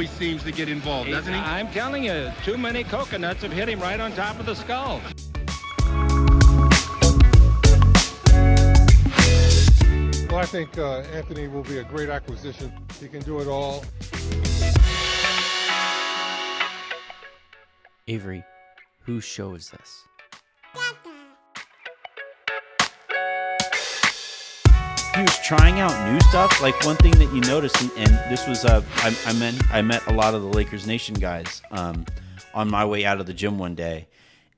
Always seems to get involved, doesn't he? I'm telling you, too many coconuts have hit him right on top of the skull. Well, I think uh, Anthony will be a great acquisition. He can do it all. Avery, whose show is this? He was trying out new stuff. Like one thing that you noticed, and, and this was uh, I, I met I met a lot of the Lakers Nation guys um, on my way out of the gym one day,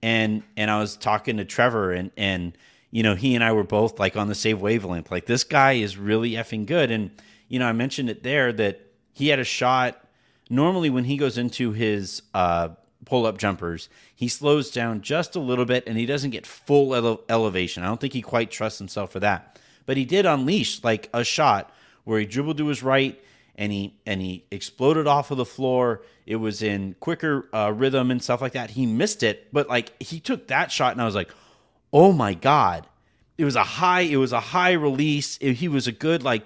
and and I was talking to Trevor, and and you know he and I were both like on the same wavelength. Like this guy is really effing good, and you know I mentioned it there that he had a shot. Normally, when he goes into his uh, pull up jumpers, he slows down just a little bit and he doesn't get full ele- elevation. I don't think he quite trusts himself for that. But he did unleash like a shot where he dribbled to his right and he and he exploded off of the floor. It was in quicker uh, rhythm and stuff like that. He missed it, but like he took that shot and I was like, "Oh my god." It was a high it was a high release. It- he was a good like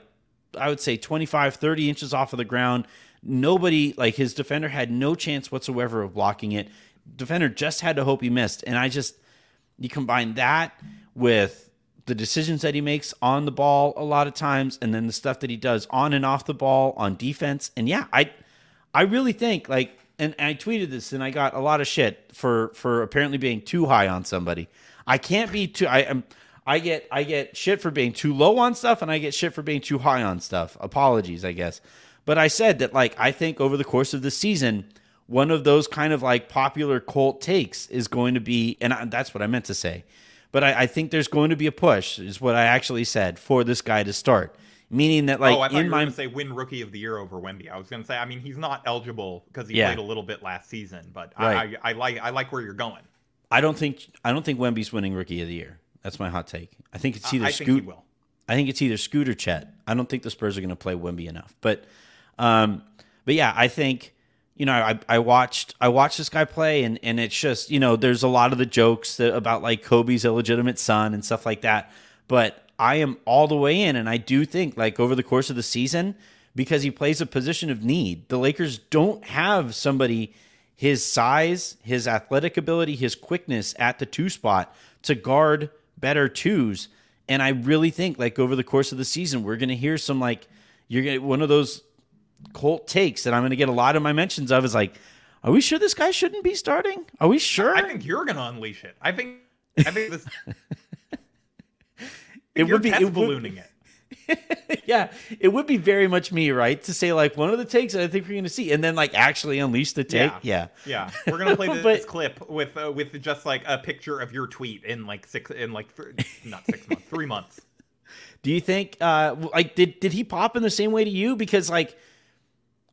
I would say 25 30 inches off of the ground. Nobody like his defender had no chance whatsoever of blocking it. Defender just had to hope he missed. And I just you combine that with the decisions that he makes on the ball a lot of times and then the stuff that he does on and off the ball on defense. And yeah, I I really think like and I tweeted this and I got a lot of shit for for apparently being too high on somebody. I can't be too I am I get I get shit for being too low on stuff and I get shit for being too high on stuff. Apologies, I guess. But I said that like I think over the course of the season one of those kind of like popular cult takes is going to be and I, that's what I meant to say. But I, I think there's going to be a push, is what I actually said, for this guy to start. Meaning that, like, oh, I thought in you were my going to say win Rookie of the Year over Wemby. I was going to say, I mean, he's not eligible because he Yeah. played a little bit last season, but Right. I, I, I like I like where you're going. I don't think I don't think Wemby's winning Rookie of the Year. That's my hot take. I think it's either I think Scoot. will. I think it's either Scoot or Chet. I don't think the Spurs are going to play Wemby enough. But, um, but yeah, I think you know I, I watched I watched this guy play and and it's just you know there's a lot of the jokes that, about like Kobe's illegitimate son and stuff like that. But I am all the way in, and I do think like over the course of the season because he plays a position of need. The Lakers don't have somebody his size, his athletic ability, his quickness at the two spot to guard better twos. And I really think like over the course of the season, we're gonna hear some like you're gonna one of those Colt takes that I'm gonna get a lot of my mentions of is like, are we sure this guy shouldn't be starting? Are we sure? I think you're going to unleash it. I think I think this. It would be- it would- ballooning it. yeah, it would be very much me, right? To say like one of the takes that I think we're gonna see, and then like actually unleash the take. Yeah, Yeah, we're gonna play this, But- clip with uh, with just like a picture of your tweet in like six in like th- not six months, three months. Do you think uh like did did he pop in the same way to you? Because like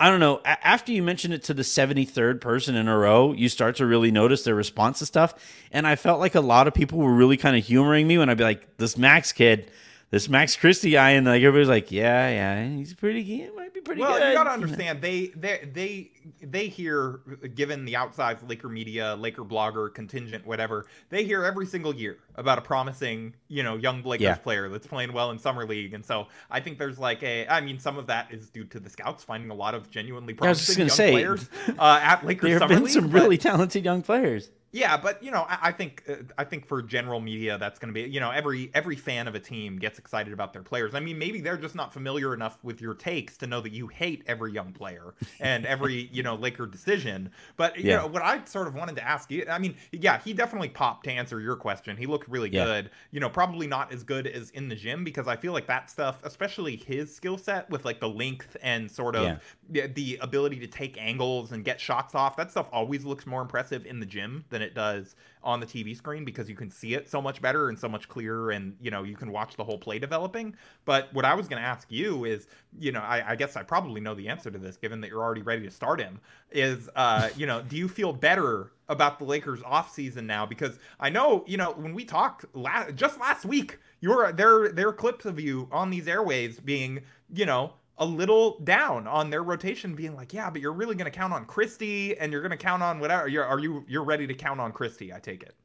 I don't know. After you mention it to the 73rd person in a row, you start to really notice their response to stuff. And I felt like a lot of people were really kind of humoring me when I'd be like, this Max kid, this Max Christie guy. And like everybody's like, yeah, yeah, he's pretty, he might be pretty well, good. you gotta understand they they they they hear given the outside Laker media, Laker blogger contingent, whatever. They hear every single year about a promising you know young Lakers Yeah. player that's playing well in summer league, and so I think there's like a. I mean, some of that is due to the scouts finding a lot of genuinely I was just promising young say, players uh, at Lakers There have summer been league. some but- really talented young players. Yeah, but you know, I, I think uh, I think for general media, that's going to be you know every every fan of a team gets excited about their players. I mean, maybe they're just not familiar enough with your takes to know that you hate every young player and every you know Laker decision. But you Yeah. know what I sort of wanted to ask you. I mean, yeah, he definitely popped to answer your question. He looked really Yeah. good. You know, probably not as good as in the gym because I feel like that stuff, especially his skill set with like the length and sort of Yeah. the, the ability to take angles and get shots off that stuff always looks more impressive in the gym than it does on the tv screen because you can see it so much better and so much clearer and you know you can watch the whole play developing. But what i was going to ask you is you know I, I guess i probably know the answer to this given that you're already ready to start him is uh you know do you feel better about the lakers offseason now? Because i know you know when we talked la- just last week you're there there are clips of you on these airways being you know a little down on their rotation, being like, "Yeah, but you're really going to count on Christie, and you're going to count on whatever." You're, are you you're ready to count on Christie? I take it.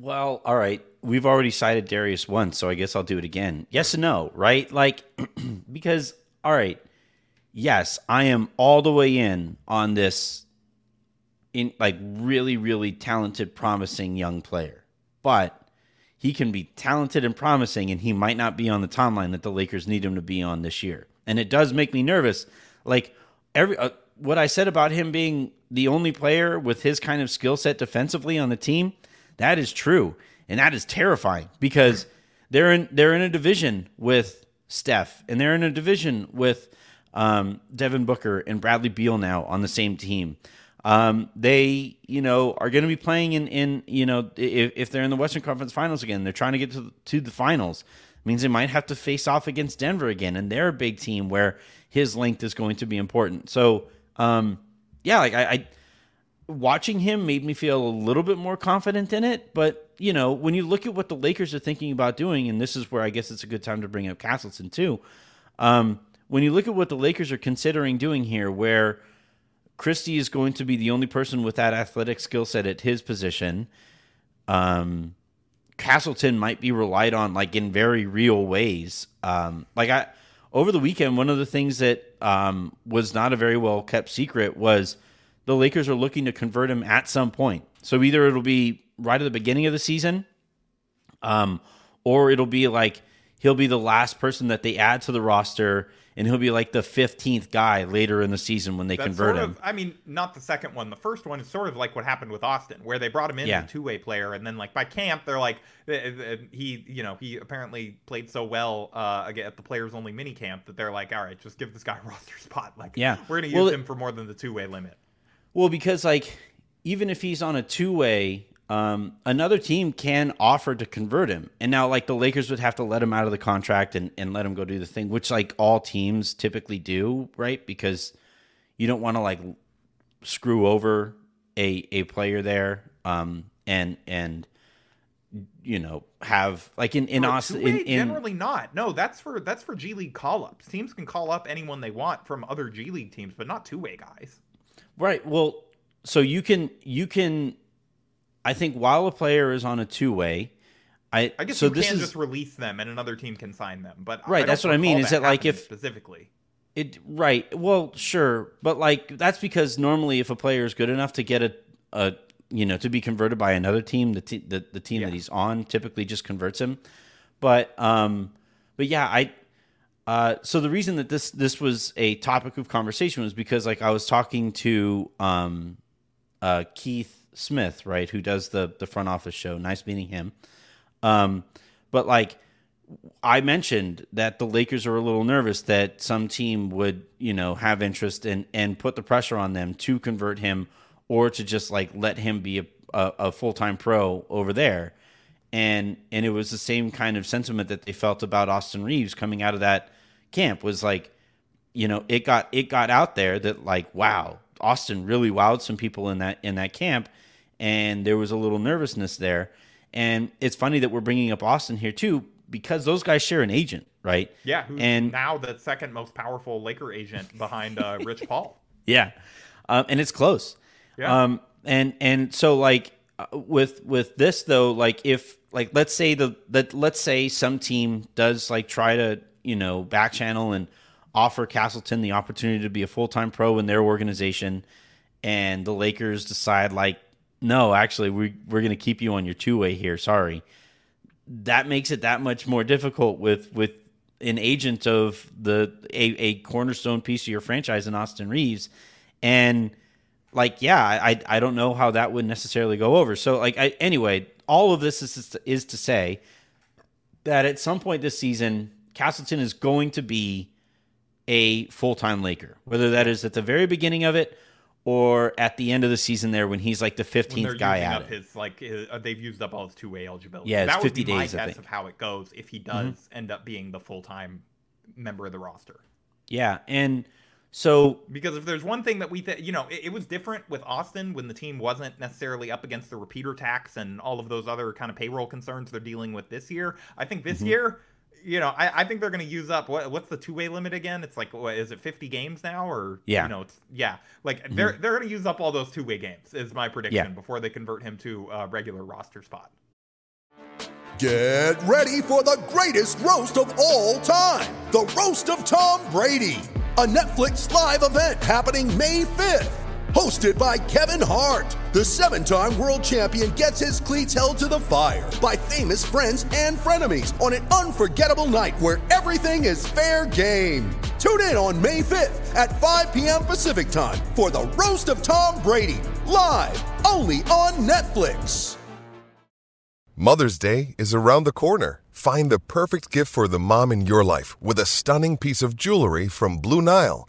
Well, all right. We've already cited Darius once, so I guess I'll do it again. Yes and no, right? Like, because, all right, yes, I am all the way in on this, in like really, really talented, promising young player. But he can be talented and promising, and he might not be on the timeline that the Lakers need him to be on this year. And it does make me nervous. Like every uh, what I said about him being the only player with his kind of skill set defensively on the team, that is true, and that is terrifying because they're in they're in a division with Steph, and they're in a division with um, Devin Booker and Bradley Beal now on the same team. Um, they, you know, are going to be playing in, in you know, if, if they're in the Western Conference Finals again, they're trying to get to, to the finals. means they might have to face off against Denver again, and they're a big team where his length is going to be important. So, um, yeah, like I, I watching him made me feel a little bit more confident in it. But you know, when you look at what the Lakers are thinking about doing, and this is where I guess it's a good time to bring up Castleton too. Um, when you look at what the Lakers are considering doing here, where Christie is going to be the only person with that athletic skill set at his position. Um, Castleton might be relied on like in very real ways. Um, like I over the weekend, one of the things that um, was not a very well kept secret was the Lakers are looking to convert him at some point. So either it'll be right at the beginning of the season, um, or it'll be like he'll be the last person that they add to the roster, and he'll be like the fifteenth guy later in the season when they That's convert sort him. of, I mean, not the second one. The first one is sort of like what happened with Austin, where they brought him in Yeah. as a two-way player, and then like by camp, they're like, uh, uh, he, you know, he apparently played so well uh, at the players-only mini camp that they're like, all right, just give this guy a roster spot. Like, Yeah. we're gonna use Well, him for more than the two-way limit. Well, because like even if he's on a two way, um, another team can offer to convert him. And now like the Lakers would have to let him out of the contract and, and let him go do the thing, which like all teams typically do, right? Because you don't want to like screw over a a player there. Um and and you know, have like in in Austin in, in generally not. No, that's for that's for G League call-ups. Teams can call up anyone they want from other G League teams, but not two-way guys. Right. Well, so you can you can I think while a player is on a two way, I I guess so you this can is just release them and another team can sign them. But Right, that's what I mean, is that, like, if- specifically it right. Well, sure, but like that's because normally if a player is good enough to get a a you know to be converted by another team, the te- the, the team Yeah. that he's on typically just converts him. But um, but yeah, I uh, so the reason that this this was a topic of conversation was because like I was talking to um, uh, Keith Smith, right, who does the the front office show. Nice meeting him. Um, but like I mentioned that the Lakers are a little nervous that some team would, you know, have interest and and put the pressure on them to convert him or to just like let him be a, a, a full time pro over there. And and it was the same kind of sentiment that they felt about Austin Reaves coming out of that camp was like, you know, it got it got out there that like, wow, Austin really wowed some people in that in that camp, and there was a little nervousness there. And it's funny that we're bringing up Austin here too because those guys share an agent, right? Yeah, and now the second most powerful Laker agent behind uh, Rich Paul. yeah, um, and it's close. Yeah. Um, and and so like uh, with with this though, like if like let's say the that let's say some team does like try to you know back channel and offer Castleton the opportunity to be a full time pro in their organization, and the Lakers decide like no, actually, we we're going to keep you on your two way here. Sorry. That makes it that much more difficult with with an agent of the a, a cornerstone piece of your franchise in Austin Reaves, and like yeah, I I don't know how that would necessarily go over. So like I, anyway, all of this is is to say that at some point this season, Castleton is going to be a full time Laker, whether that is at the very beginning of it or at the end of the season there when he's like the fifteenth guy at up his like his, uh, they've used up all his two way eligibility. Yeah, it's that would 50 be my days, I guess. Mm-hmm. of how it goes if he does end up being the full time member of the roster. Yeah, and so Because if there's one thing that we, th- you know, it, it was different with Austin when the team wasn't necessarily up against the repeater tax and all of those other kind of payroll concerns they're dealing with this year. I think this Mhm. year, you know, I, I think they're going to use up what, what's the two way limit again? It's like, what is it, 50 games now or Yeah. You know, it's yeah, like mm-hmm. they're they're going to use up all those two way games is my prediction Yeah. before they convert him to a regular roster spot. Get ready for the greatest roast of all time the Roast of Tom Brady, a Netflix live event happening May 5th. Hosted by Kevin Hart, the seven time world champion gets his cleats held to the fire by famous friends and frenemies on an unforgettable night where everything is fair game. Tune in on May 5th at 5 p.m. Pacific time for the Roast of Tom Brady, live only on Netflix. Mother's Day is around the corner. Find the perfect gift for the mom in your life with a stunning piece of jewelry from Blue Nile.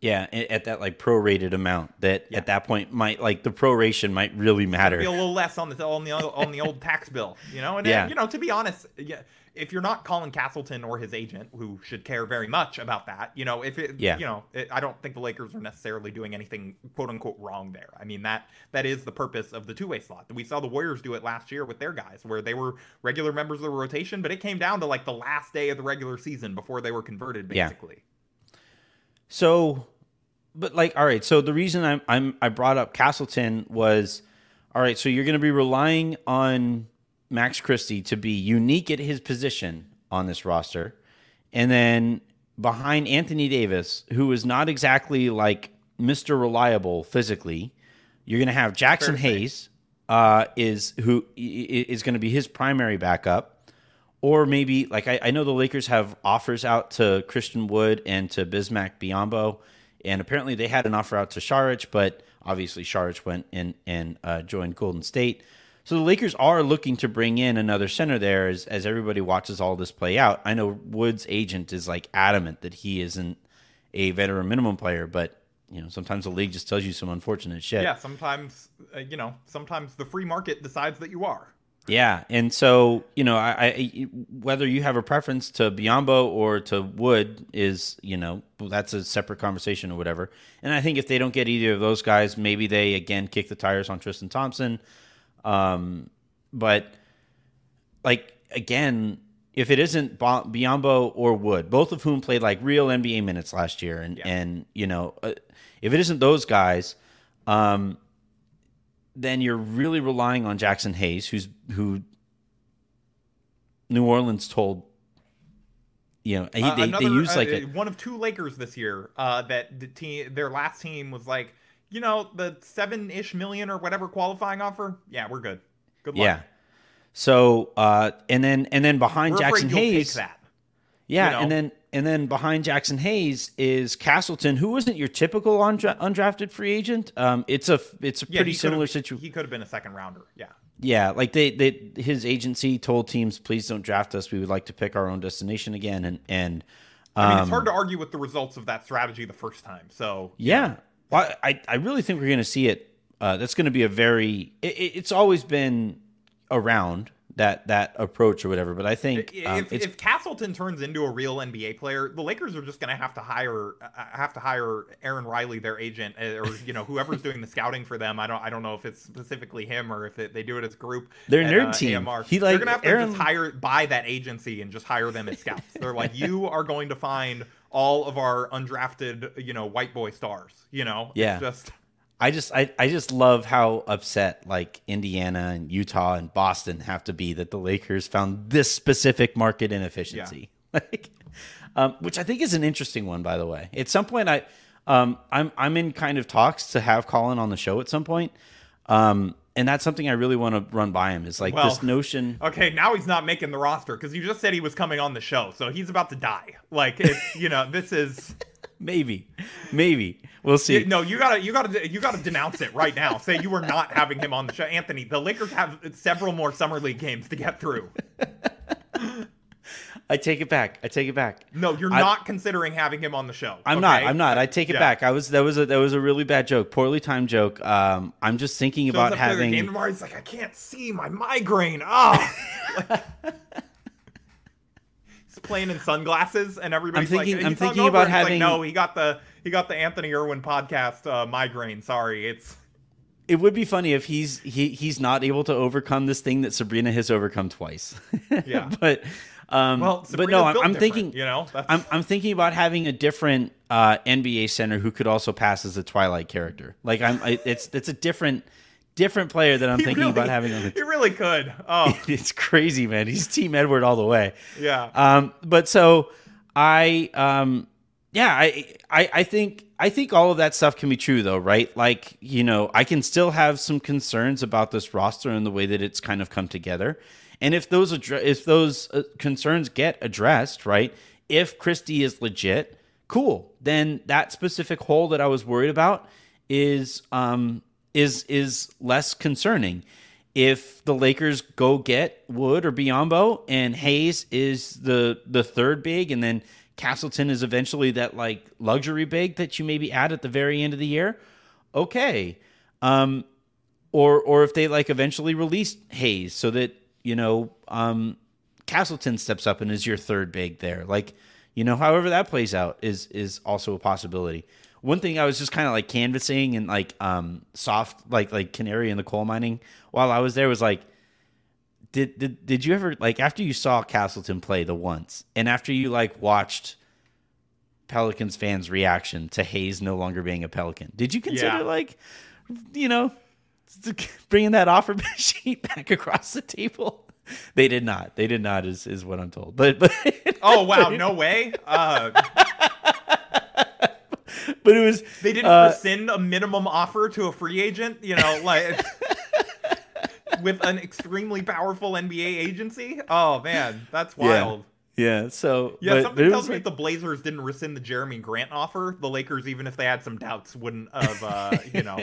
Yeah, at that like prorated amount that at that point might like the proration might really matter. Be a little less on the on the on the old tax bill, you know. And Yeah. you know, to be honest, yeah, if you're not Colin Castleton or his agent, who should care very much about that, you know, if it, Yeah. you know, it, I don't think the Lakers are necessarily doing anything quote unquote wrong there. I mean that that is the purpose of the two way slot. We saw the Warriors do it last year with their guys, where they were regular members of the rotation, but it came down to like the last day of the regular season before they were converted, Yeah. So, but like, all right. So the reason I'm, I'm I brought up Castleton was, all right. So you're going to be relying on Max Christie to be unique at his position on this roster, and then behind Anthony Davis, who is not exactly like Mr. Reliable physically, you're going to have Jaxson Hayes, uh, is who is going to be his primary backup. Or maybe like I, I know the Lakers have offers out to Christian Wood and to Bismack Biyombo, and apparently they had an offer out to Saric, but obviously Saric went in and uh, joined Golden State. So the Lakers are looking to bring in another center there as, as everybody watches all this play out. I know Wood's agent is like adamant that he isn't a veteran minimum player, but you know sometimes the league just tells you some unfortunate shit. Yeah, sometimes uh, you know, sometimes the free market decides that you are. Yeah, and so you know, I, I whether you have a preference to Biyombo or to Wood is you know that's a separate conversation or whatever. And I think if they don't get either of those guys, maybe they again kick the tires on Tristan Thompson. Um, but like again, if it isn't Biyombo or Wood, both of whom played like real NBA minutes last year, and and you know, uh, if it isn't those guys, um, then you're really relying on Jaxson Hayes, who's who New Orleans told. You know, he, Uh, they, they another- use uh, like uh, a, one of two Lakers this year uh, that the team, their last team was like, you know, the seven ish million or whatever qualifying offer. Yeah, we're good. Good luck. yeah. So uh, and then and then behind We're Jaxson Hayes, yeah, you know? and then and then behind Jaxson Hayes is Castleton, who isn't your typical undra- undrafted free agent. Um, it's a it's a Yeah, pretty similar situation. He could have been a second rounder. Yeah. Yeah, like they, they his agency told teams, please don't draft us. We would like to pick our own destination again. And and I mean, it's Um, hard to argue with the results of that strategy the first time. So Yeah, well, I I really think we're going to see it. Uh, that's going to be a very. It- it's always been around that that approach or whatever, but I think um, if, it's if Castleton turns into a real NBA player, the Lakers are just going to have to hire uh, have to hire Aaron Reilly, their agent, uh, or you know whoever's doing the scouting for them. I don't I don't know if it's specifically him or if it, they do it as a group. Their at, nerd uh, team. AMR. He, They're like, gonna have to Aaron- just hire buy that agency and just hire them as scouts. They're like, you are going to find all of our undrafted, you know, white boy stars. You know, Yeah. It's just I just I, I just love how upset like Indiana and Utah and Boston have to be that the Lakers found this specific market inefficiency. Like um, which I think is an interesting one by the way. At some point I um I'm I'm in kind of talks to have Colin on the show at some point. Um and that's something I really want to run by him is like Well, this notion Okay, now he's not making the roster because you just said he was coming on the show, so he's about to die. Like it's you know this is maybe maybe we'll see. No, you gotta you gotta you gotta denounce it right now. Say you were not having him on the show, Anthony. The Lakers have several more summer league games to get through. I take it back. I take it back. No, you're I- not considering having him on the show. I'm not. I'm not. I take it Yeah. back. I was that was a that was a really bad joke, poorly timed joke. Um, I'm just thinking about having. game tomorrow. He's like, I can't see my migraine. Ah, Like- playing in sunglasses, and everybody's thinking- like, I'm thinking about having- Like, no, he got the he got the Anthony Irwin podcast uh, migraine. Sorry, it's It would be funny if he's he he's not able to overcome this thing that Sabrina has overcome twice. Yeah. but um, Well, but no, I'm, I'm thinking. you know, that's- I'm I'm thinking about having a different uh, NBA center who could also pass as a Twilight character. Like I'm, I, it's it's a different different player that I'm He thinking really- about having on the He really could. Oh, it's crazy, man. He's Team Edward all the way. Yeah. Um, but so I, um, yeah, I, I, I think, I think all of that stuff can be true, though, right? Like, you know, I can still have some concerns about this roster and the way that it's kind of come together. And if those, addre- if those uh, concerns get addressed, right? If Christie is legit, cool. Then that specific hole that I was worried about is, um, is is less concerning. If the Lakers go get Wood or Biyombo and Hayes is the the third big and then Castleton is eventually that like luxury big that you maybe add at the very end of the year, okay. Um or or if they like eventually release Hayes so that, you know, um Castleton steps up and is your third big there. Like, you know, however that plays out is is also a possibility. One thing I was just kind of like canvassing and like um soft like like canary in the coal mining while I was there was like did did did you ever like after you saw Castleton play the once and after you like watched Pelicans fans reaction to Hayes no longer being a Pelican did you consider Yeah. like you know bringing that offer sheet back across the table they did not they did not is is what I'm told but but oh wow, no way. Uh, but it was they didn't uh, rescind a minimum offer to a free agent. You know, like with an extremely powerful NBA agency. Oh man, that's wild. yeah so Yeah, something tells me like- if the Blazers didn't rescind the Jerami Grant offer, the Lakers, even if they had some doubts, wouldn't have, uh, you know.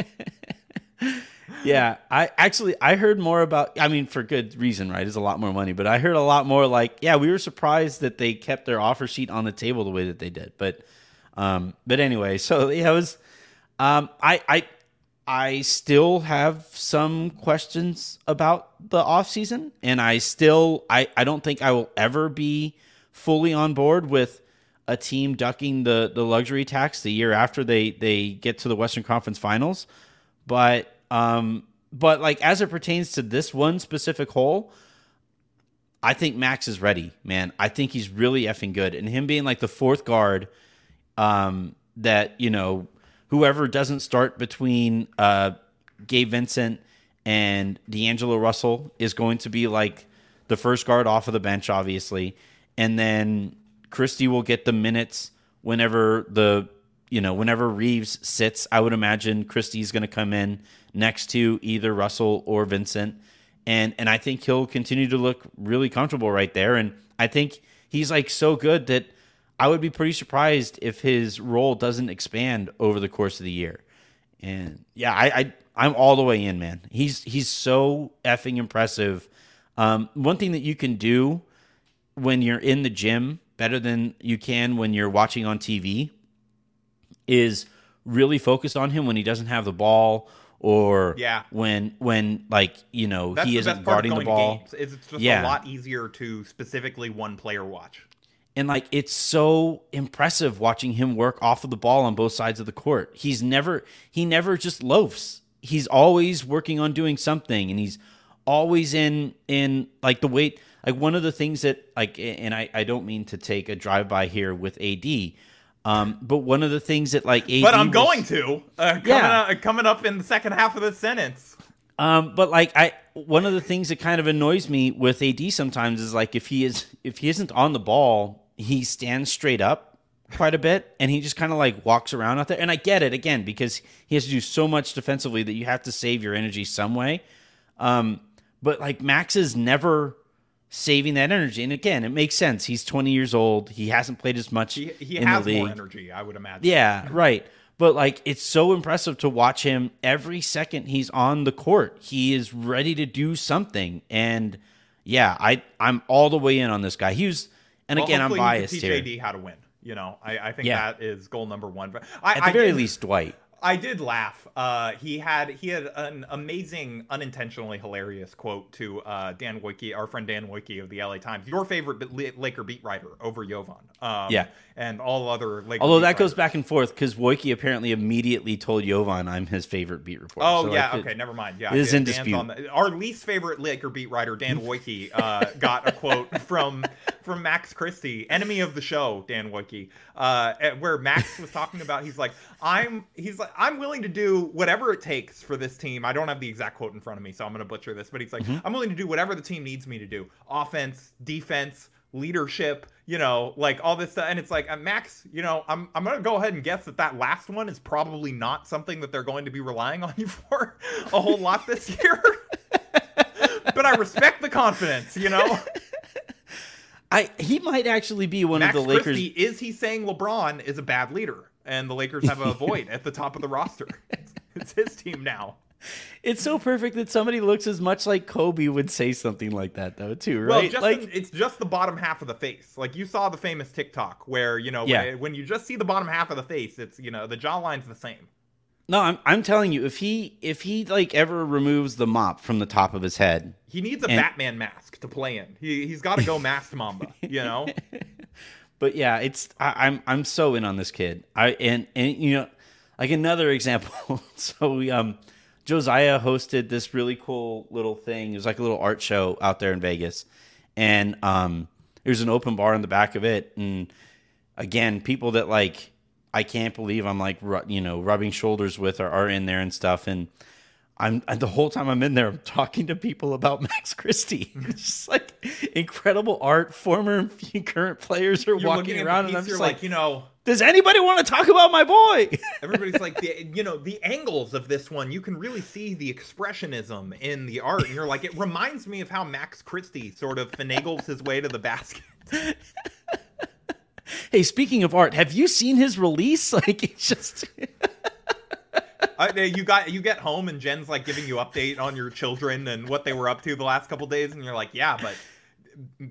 yeah, I actually I heard more about. I mean, for good reason, right? It's a lot more money, but I heard a lot more. Like, yeah, we were surprised that they kept their offer sheet on the table the way that they did. But, um, but anyway, so yeah, it was. Um, I I I still have some questions about the off season, and I still I I don't think I will ever be fully on board with a team ducking the the luxury tax the year after they they get to the Western Conference Finals but um but like as it pertains to this one specific hole i think max is ready man i think he's really effing good and him being like the fourth guard um that you know whoever doesn't start between uh gabe vincent and d'angelo russell is going to be like the first guard off of the bench obviously. And then christie will get the minutes whenever the you know, whenever Reaves sits, I would imagine Christie's going to come in next to either Russell or Vincent, and and I think he'll continue to look really comfortable right there. And I think he's like so good that I would be pretty surprised if his role doesn't expand over the course of the year. And yeah, I, I I'm all the way in, man. He's he's so effing impressive. Um, one thing that you can do when you're in the gym better than you can when you're watching on TV is really focused on him when he doesn't have the ball or Yeah. when when like you know That's he isn't guarding the ball. Is it's just Yeah. a lot easier to specifically one player watch. And like it's so impressive watching him work off of the ball on both sides of the court he's never he never just loafs he's always working on doing something and he's always in in like the weight like one of the things that like and i i don't mean to take a drive by here with ad um but one of the things that like AD But I'm was- going to uh, coming, Yeah. up, coming up in the second half of the sentence. Um, but like I, one of the things that kind of annoys me with AD sometimes is like if he is if he isn't on the ball, he stands straight up quite a bit, and he just kind of like walks around out there. And I get it again because he has to do so much defensively that you have to save your energy some way. Um, but like Max is never saving that energy, and again, it makes sense. He's 20 years old. He hasn't played as much. He, he in has more energy, I would imagine. Yeah, right. But like it's so impressive to watch him every second he's on the court. He is ready to do something. And yeah, I I'm all the way in on this guy. He was and Well, again I'm hopefully you can biased teach here. AD how to win. You know, I, I think Yeah. that is goal number one. But I, At the I very did- least, Dwight. I did laugh. Uh, he had he had an amazing, unintentionally hilarious quote to uh, Dan Woike, our friend Dan Woike of the LA Times, your favorite Laker beat writer over Jovan. Um, Yeah. and all other Laker. Although that goes back and forth because Woike apparently immediately told Jovan I'm his favorite beat reporter. Oh So, yeah, like, it- okay, never mind. Yeah, it is in dispute. on the- our least favorite Laker beat writer, Dan Woike, uh, got a quote from from Max Christie, enemy of the show, Dan Woike, uh, where Max was talking about. He's like, I'm he's like, I'm willing to do whatever it takes for this team. I don't have the exact quote in front of me, so I'm gonna butcher this, but he's like, Mm-hmm. I'm willing to do whatever the team needs me to do, offense, defense. Leadership, you know, like all this stuff, and it's like uh, Max. You know, I'm I'm gonna go ahead and guess that that last one is probably not something that they're going to be relying on you for a whole lot this year. but I respect the confidence, you know. I he might actually be one Max of the Lakers. Christie, is he saying LeBron is a bad leader and the Lakers have a void at the top of the roster? It's, it's his team now. It's so perfect that somebody looks as much like Kobe would say something like that though too, Well, right? just like in- it's just the bottom half of the face. Like you saw the famous TikTok where you know Yeah. when, when you just see the bottom half of the face, it's you know the jawline's the same. No, I'm I'm telling you, if he if he like ever removes the mop from the top of his head, He needs a And- Batman mask to play in. He he's got to go masked Mamba. You know. but yeah, it's I, I'm I'm so in on this kid. I and and you know, like another example. so we um, Josiah hosted this really cool little thing. It was like a little art show out there in Vegas, and um, there's an open bar in the back of it, and again, people that like I can't believe I'm like ru- you know rubbing shoulders with are, are in there and stuff, and I'm the whole time I'm in there, I'm talking to people about Max Christie. Mm-hmm. It's just like incredible art. Former and current players are You're walking around, and I'm just like, like, you know, does anybody want to talk about my boy? Everybody's like, the, you know, the angles of this one, you can really see the expressionism in the art. And you're like, it reminds me of how Max Christie sort of finagles his way to the basket. hey, speaking of art, have you seen his release? Like, it's just. Uh, you got you get home and Jen's like giving you update on your children and what they were up to the last couple days, and you're like, yeah, but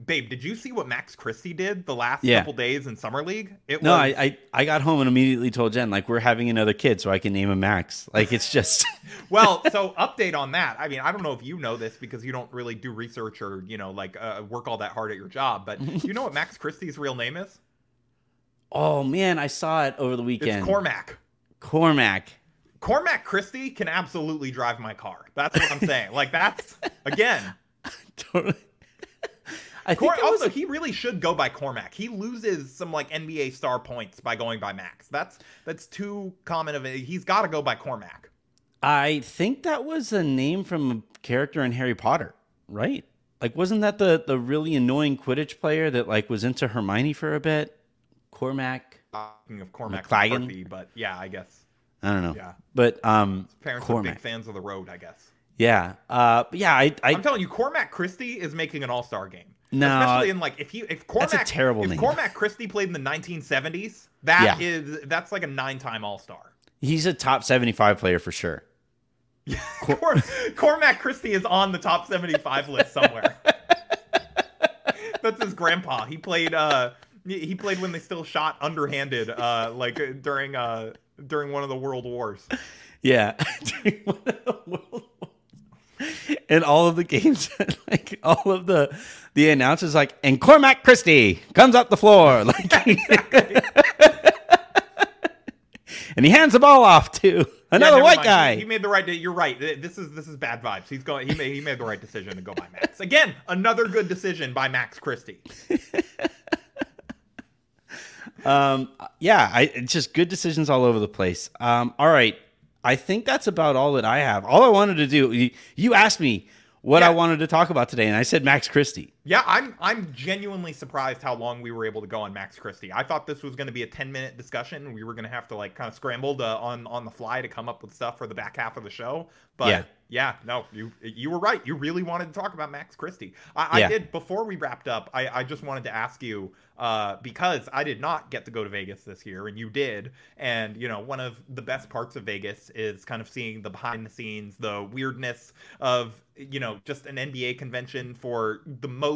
babe, did you see what Max Christie did the last Yeah. couple days in summer league? It No, was I, I I got home and immediately told Jen like we're having another kid, so I can name him Max. Like it's just well, so update on that. I mean, I don't know if you know this because you don't really do research or you know like uh, work all that hard at your job, but do you know what Max Christie's real name is? Oh man, I saw it over the weekend. It's Cormac. Cormac. Cormac Christie can absolutely drive my car. That's what I'm saying. like that's again. I think Cor- was also he really should go by Cormac. He loses some like NBA star points by going by Max. That's that's too common of a. He's got to go by Cormac. I think that was a name from a character in Harry Potter, right? Like wasn't that the the really annoying Quidditch player that like was into Hermione for a bit? Cormac. Talking of Cormac McLaggen? McCarthy, but yeah, I guess I don't know. Yeah. But um parents are big fans of the road. I guess. Yeah. Uh but yeah, I I I'm telling you, Cormac Christie is making an All Star game. No, especially in like if he if Cormac That's a terrible if name. Cormac Christie played in the 1970s, that Yeah. is that's like a nine time All Star. he's a top 75 player for sure. Cor- Cormac Christie is on the top 75 list somewhere. That's his grandpa. He played uh He he played when they still shot underhanded, uh, like uh, during uh during one of the world wars. Yeah. During one of the World Wars. and all of the games, like all of the the announcers, like, and Cormac Christie comes up the floor, like, and he hands the ball off to another never white mind. guy. He, he made the right. You're right. This is this is bad vibes. He's going. He made he made the right decision to go by Max again. Another good decision by Max Christie. Um, yeah, I it's just good decisions all over the place. Um, all right, I think that's about all that I have. All I wanted to do, you, you asked me what I wanted to talk about today, and I said Max Christie. Yeah, I'm I'm genuinely surprised how long we were able to go on Max Christie. I thought this was going to be a 10 minute discussion. We were going to have to like kind of scramble to, on on the fly to come up with stuff for the back half of the show. But Yeah. yeah, no, you you were right. You really wanted to talk about Max Christie. I, Yeah. I did before we wrapped up. I, I just wanted to ask you uh, because I did not get to go to Vegas this year, and you did. And you know, one of the best parts of Vegas is kind of seeing the behind the scenes, the weirdness of you know just an NBA convention for the most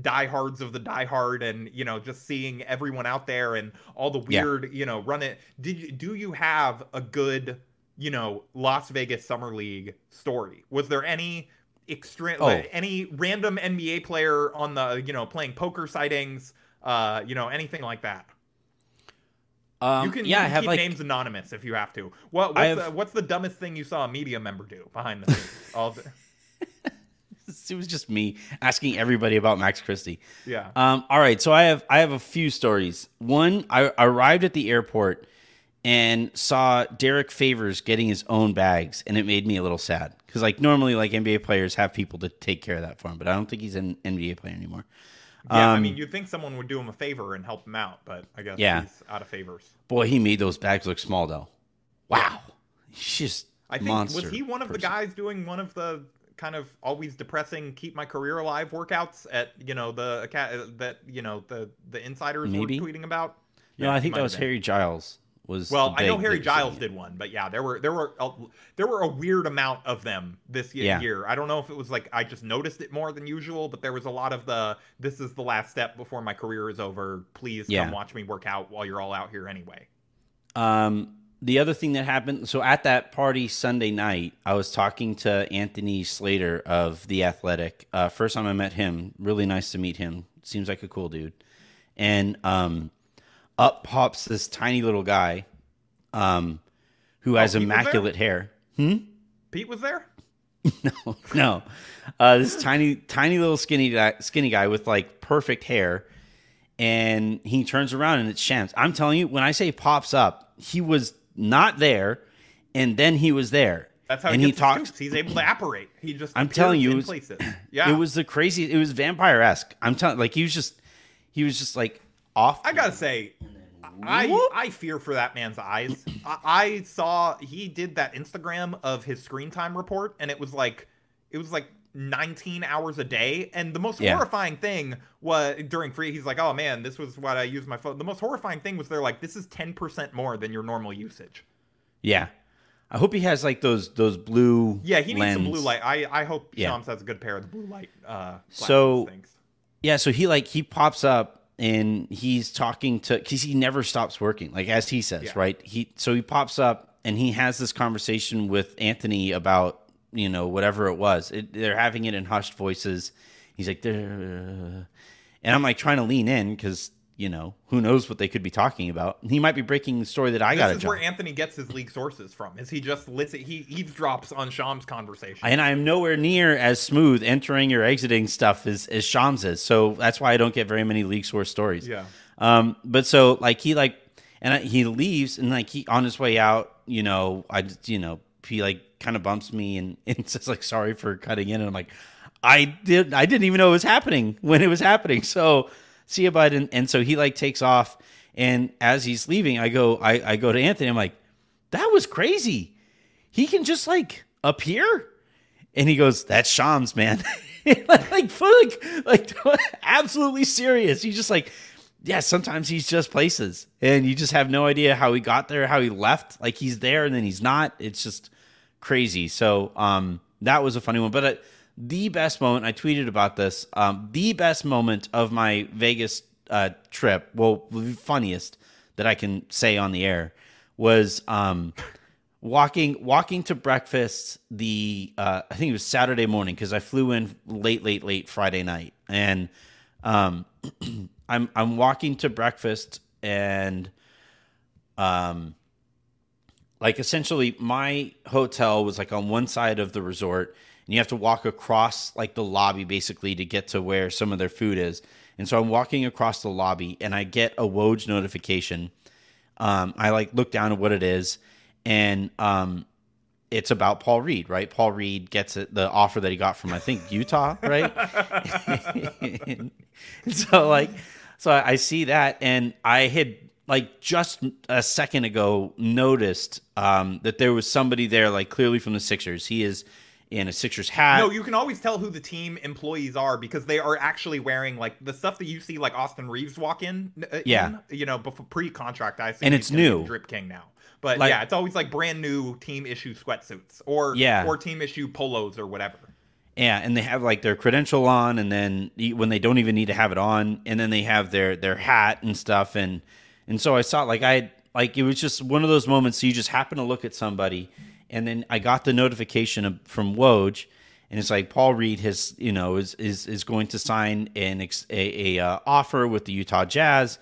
diehards of the diehard and you know just seeing everyone out there and all the Yeah. weird you know run it did you do you have a good you know las vegas summer league story was there any extreme Oh. any random nba player on the you know playing poker sightings uh you know anything like that Um, you can, yeah, you I can have keep like names anonymous if you have to. What, what's, have- the, what's the dumbest thing you saw a media member do behind the scenes? It was just me asking everybody about Max Christie. Yeah. Um, all right, so I have I have a few stories. One, I I arrived at the airport and saw Derrick Favors getting his own bags, and it made me a little sad because like normally like NBA players have people to take care of that for him, but I don't think he's an NBA player anymore. yeah, I Um, mean, you'd think someone would do him a favor and help him out, but I guess Yeah. he's out of favors. boy, he made those bags look small though. Wow, he's just I think monster. was he one of the guys doing one of the kind of always depressing keep my career alive workouts at you know the that you know the the insiders Maybe. were tweeting about? No, Yeah, I think that was. Harry Giles. Was Well, I know Harry Giles did one, but yeah, there were there were a, there were a weird amount of them this ye- Yeah. year. I don't know if it was like I just noticed it more than usual, but there was a lot of the this is the last step before my career is over. Please Yeah. come watch me work out while you're all out here anyway. Um, the other thing that happened, so at that party Sunday night, I was talking to Anthony Slater of The Athletic. Uh, first time I met him, really nice to meet him. Seems like a cool dude. And um, up pops this tiny little guy um, who has Oh, was there? immaculate hair. Hmm? Pete was there. no, no. Uh, this tiny, tiny little skinny guy, skinny guy with like perfect hair, and he turns around and it's Shams. I'm telling you, when I say pops up, he was not there, and then he was there. That's how and he, he talks. scoops. He's able to apparate. He just I'm telling you, it was, places. Yeah, it was the crazy. It was vampire esque. I'm telling, like he was just, he was just like off. I gotta say, I I fear for that man's eyes. I, I saw he did that Instagram of his screen time report, and it was like it was like 19 hours a day. And the most Yeah. horrifying thing was during free. He's like, "Oh man, this was what I used my phone." The most horrifying thing was they're like, "This is 10 percent more than your normal usage." Yeah, I hope he has like those those blue. Yeah, he needs some blue light. I I hope Yeah. Shams has a good pair of the blue light. Uh, So things. yeah, so he like he pops up and he's talking to because he never stops working, like as he says, Yeah. right? He so he pops up and he has this conversation with Anthony about you know whatever it was. It, they're having it in hushed voices. He's like, and I'm like trying to lean in because you know who knows what they could be talking about. He might be breaking the story that I got this is jump. where Anthony gets his league sources from. Is he just listen? He eavesdrops on Shams' conversation. and I'm nowhere near as smooth entering or exiting stuff as, as Shams is. So that's why I don't get very many league source stories. Yeah. Um, but so like he like, and I, he leaves and like he on his way out, you know, I just, you know, he like kind of bumps me and, and says like, sorry for cutting in. And I'm like, I did, I didn't even know it was happening when it was happening. So see you, bud. And, and so he like takes off. And as he's leaving, I go, I, I go to Anthony. I'm like, that was crazy. He can just like appear. And he goes, "That's Shams, man." like, like, like, like, absolutely serious. He's just like, yeah. Sometimes he's just places, and you just have no idea how he got there, how he left. Like he's there and then he's not. It's just crazy. So, um, that was a funny one. But uh, the best moment, I tweeted about this. Um, the best moment of my Vegas uh, trip. Well, the funniest that I can say on the air was um, walking walking to breakfast the uh, I think it was Saturday morning because I flew in late, late, late Friday night, and um, I'm I'm walking to breakfast and um like essentially my hotel was like on one side of the resort and you have to walk across like the lobby basically to get to where some of their food is. And so i'm walking across the lobby and i get a woj notification. Um, i like look down at what it is and um, it's about paul reed right? Paul reed gets it, the offer that he got from i think utah right? And so like so I, I see that and i had like just a second ago noticed um, that there was somebody there like clearly from the sixers he is in a sixers hat No, you can always tell who the team employees are because they are actually wearing like the stuff that you see like Austin Reaves walk in. uh, Yeah. in, you know, before pre-contract. I assume And it's new. Drip King now, but Like- yeah, it's always like brand new team issue sweatsuits or Yeah. or team issue polos or whatever. Yeah, and they have like their credential on, and then when they don't even need to have it on, and then they have their their hat and stuff, and and so I saw like I like it was just one of those moments. you just happen to look at somebody, and then I got the notification from Woj, and it's like Paul Reed has you know is is is going to sign an ex, a, a uh, offer with the Utah Jazz.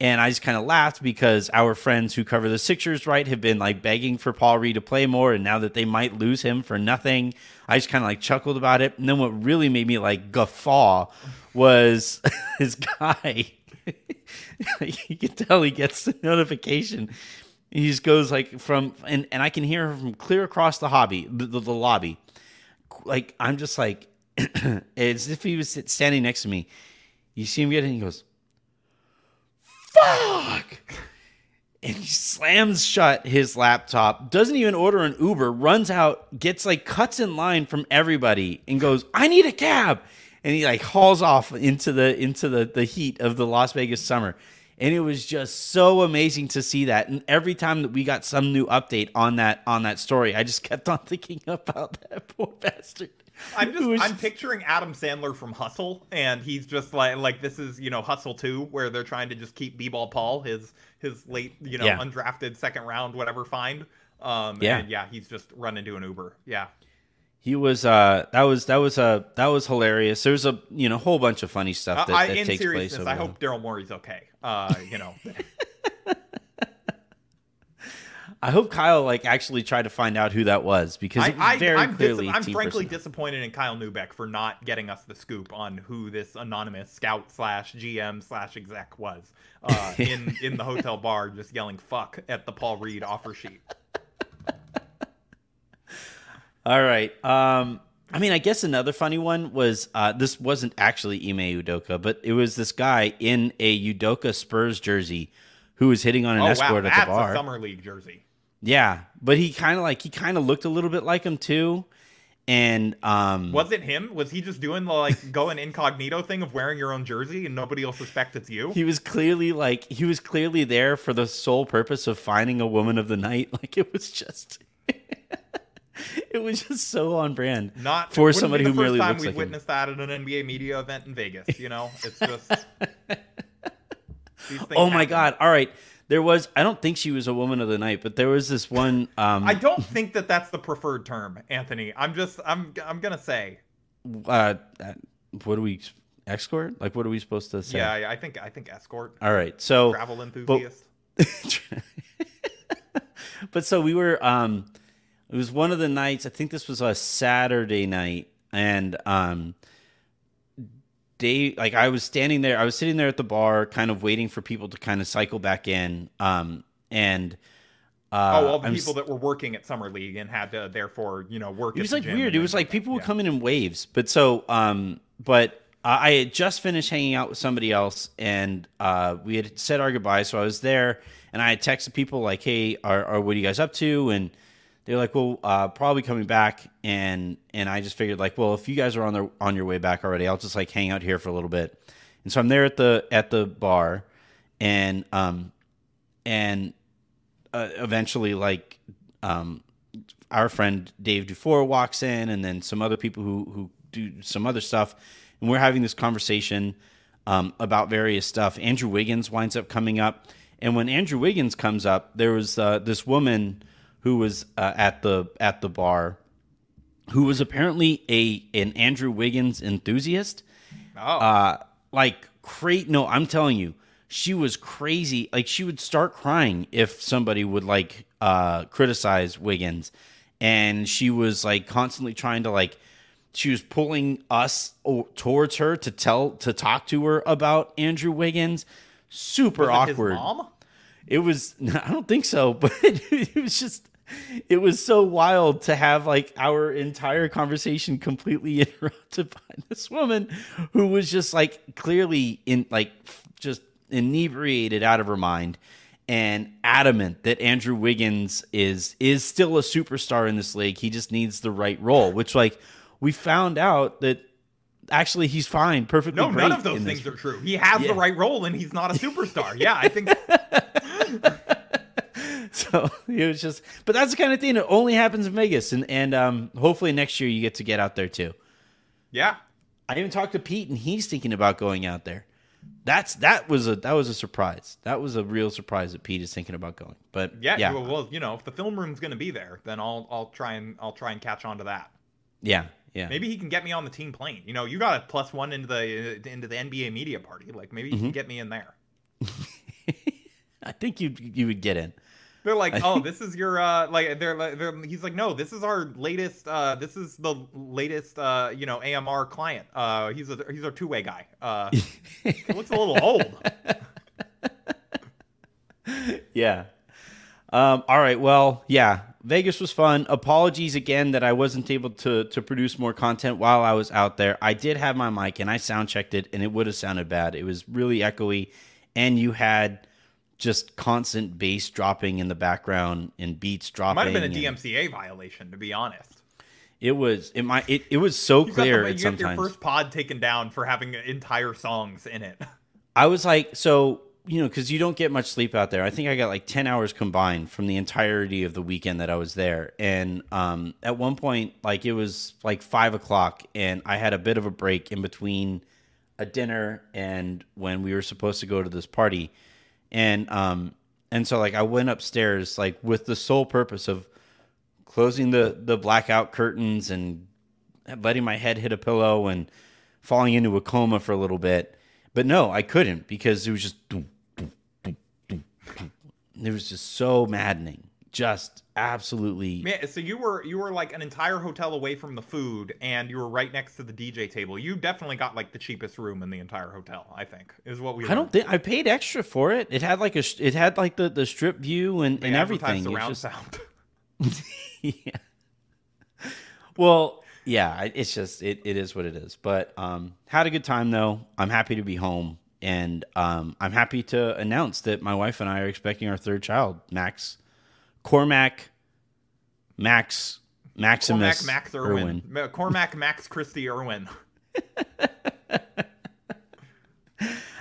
And I just kind of laughed because our friends who cover the Sixers, right, have been like begging for Paul Reed to play more. And now that they might lose him for nothing, I just kind of like chuckled about it. And then what really made me like guffaw was this guy. you can tell he gets the notification. He just goes like from, and, and I can hear him from clear across the hobby, the, the, the lobby. Like, I'm just like, as if he was standing next to me. You see him get in, he goes, fuck. And he slams shut his laptop, doesn't even order an Uber, runs out, gets like cuts in line from everybody and goes, I need a cab. And he like hauls off into the into the, the heat of the Las Vegas summer. And it was just so amazing to see that. And every time that we got some new update on that on that story, I just kept on thinking about that poor bastard. I'm just was I'm picturing Adam Sandler from Hustle, and he's just like like this is you know Hustle two, where they're trying to just keep B-ball Paul his his late you know Yeah. undrafted second round whatever find. Um, Yeah. and yeah, he's just running to an Uber. Yeah, He was uh that was that was uh that was hilarious. There's a you know whole bunch of funny stuff that, I, that in takes place seriousness, I hope Daryl Morey's okay. Uh, you know, I hope Kyle like actually tried to find out who that was because I, it was I, very I'm, dis- clearly I'm frankly personnel. disappointed in Kyle Newbeck for not getting us the scoop on who this anonymous scout slash GM slash exec was uh, in in the hotel bar, just yelling "fuck" at the Paul Reed offer sheet. All right. Um I mean, I guess another funny one was uh, this wasn't actually Ime Udoka, but it was this guy in a Udoka Spurs jersey who was hitting on an oh wow, escort at the bar. That's a summer league jersey. Yeah, but he kind of like he kind of looked a little bit like him too, and um, Was it him? Was he just doing the like going incognito thing of wearing your own jersey and nobody will suspect it's you? he was clearly like he was clearly there for the sole purpose of finding a woman of the night. Like it was just, it was just so on brand. Not for somebody who the first merely time we've like him. witnessed that at an NBA media event in Vegas. You know, it's just. Oh my happen. god! All right, there was. I don't think she was a woman of the night, but there was this one. Um, I don't think that that's the preferred term, Anthony. I'm just I'm I'm gonna say. uh, uh, what do we escort? Like, what are we supposed to say? Yeah, I- think I think escort. All right, so travel but- enthusiast. but so we were um it was one of the nights i think this was a saturday night and um Dave, like I was standing there, I was sitting there at the bar, kind of waiting for people to kind of cycle back in. Um, and uh, oh, all the I'm people that were working at summer league and had to therefore you know work. it was like weird. It was like people would come in in waves. But so, um, but I had just finished hanging out with somebody else, and uh, we had said our goodbyes. So I was there, and I had texted people like, "Hey, are, are what are you guys up to?" And they're like, "Well, uh, probably coming back." And and I just figured like, well, if you guys are on their on your way back already, I'll just like hang out here for a little bit. And so I'm there at the at the bar, and um, and uh, eventually like um our friend Dave Dufour walks in, and then some other people who who do some other stuff, and we're having this conversation. um, about various stuff. Andrew Wiggins winds up coming up, and when Andrew Wiggins comes up, there was uh, this woman who was uh, at the at the bar, who was apparently a an Andrew Wiggins enthusiast. Oh. Uh, like great. No, I'm telling you, she was crazy. Like she would start crying if somebody would like uh, criticize Wiggins, and she was like constantly trying to like. She was pulling us towards her to tell to talk to her about Andrew Wiggins. Super Was it his awkward. mom? It was I don't think so, but it was just it was so wild to have like our entire conversation completely interrupted by this woman who was just like clearly in like just inebriated out of her mind and adamant that Andrew Wiggins is is still a superstar in this league. He just needs the right role, which like we found out that actually he's fine, perfectly No, none of those in this- things are true. He has Yeah. the right role and he's not a superstar. yeah, I think So it was just, but that's the kind of thing that only happens in Vegas, and and um, hopefully next year you get to get out there too. Yeah, I even talked to Pete, and he's thinking about going out there. That's that was a that was a surprise. That was a real surprise that Pete is thinking about going. But yeah, yeah, Well, you know, if the film room's going to be there, then I'll I'll try and I'll try and catch on to that. yeah, yeah. Maybe he can get me on the team plane. You know, you got a plus one into the into the NBA media party. Like maybe you can Mhm. get me in there. I think you you would get in. They're like, oh, this is your uh, like they're, like- they're he's like, no, this is our latest. uh This is the latest, uh you know, AMR client. Uh, he's a he's our two way guy. Uh, he looks a little old. yeah. Um, all right. Well, yeah. Vegas was fun. Apologies again that I wasn't able to to produce more content while I was out there. I did have my mic and I sound checked it, and it would have sounded bad. It was really echoey, and you had just constant bass dropping in the background and beats dropping. Might have been a DMCA violation, to be honest. It was it might it, it was so You clear. the, you got your first pod taken down for having entire songs in it. I was like, so you know, because you don't get much sleep out there. I think I got like ten hours combined from the entirety of the weekend that I was there. And um, at one point, like it was like five o'clock, and I had a bit of a break in between a dinner and when we were supposed to go to this party. And um, and so like I went upstairs like with the sole purpose of closing the the blackout curtains and letting my head hit a pillow and falling into a coma for a little bit. But no, I couldn't because it was just it was just so maddening. Just absolutely Man, so you were you were like an entire hotel away from the food, and you were right next to the DJ table. You definitely got like the cheapest room in the entire hotel. I think is what we. I don't think I paid extra for it. It had like a it had like the the strip view and, and everything. surround It's just- sound. yeah. Well, yeah, it's just it, it is what it is. But um had a good time though. I'm happy to be home and um I'm happy to announce that my wife and I are expecting our third child, Max Cormac Max Maximus Cormac Max Irwin. Ma- Cormac Max Christie Irwin.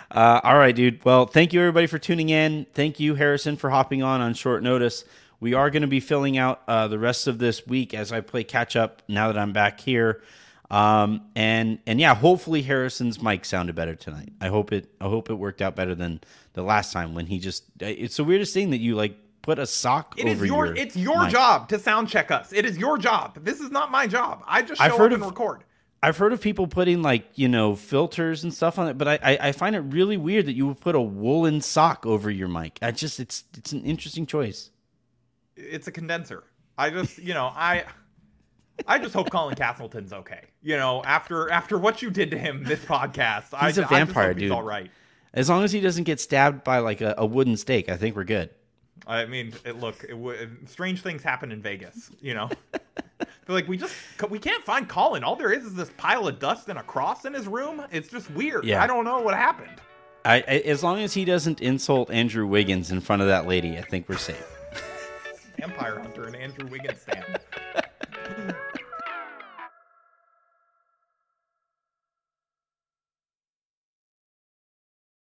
Uh, all right, dude. Well, thank you everybody for tuning in. Thank you, Harrison, for hopping on on short notice. We are going to be filling out uh, the rest of this week as I play catch up now that I'm back here. Um, and and yeah, hopefully Harrison's mic sounded better tonight. I hope it. I hope it worked out better than the last time when he just. It's the weirdest thing that you like put a sock It over is your, your. it's your mic. job to sound check us. It is your job. This is not my job. I just show I've up heard and of- record. I've heard of people putting like you know filters and stuff on it, but I, I I find it really weird that you would put a woolen sock over your mic. I just it's it's an interesting choice. It's a condenser. I just, you know, I I just hope Colin Castleton's okay. You know, after after what you did to him this podcast, He's a I just vampire, dude. all right. As long as he doesn't get stabbed by like a, a wooden stake, I think we're good. I mean, it, look, it, w- strange things happen in Vegas. You know, they're like, we just we can't find Colin. All there is is this pile of dust and a cross in his room. It's just weird. Yeah. I don't know what happened. I, I as long as he doesn't insult Andrew Wiggins in front of that lady, I think we're safe. Vampire Hunter and Andrew Wiggins stand.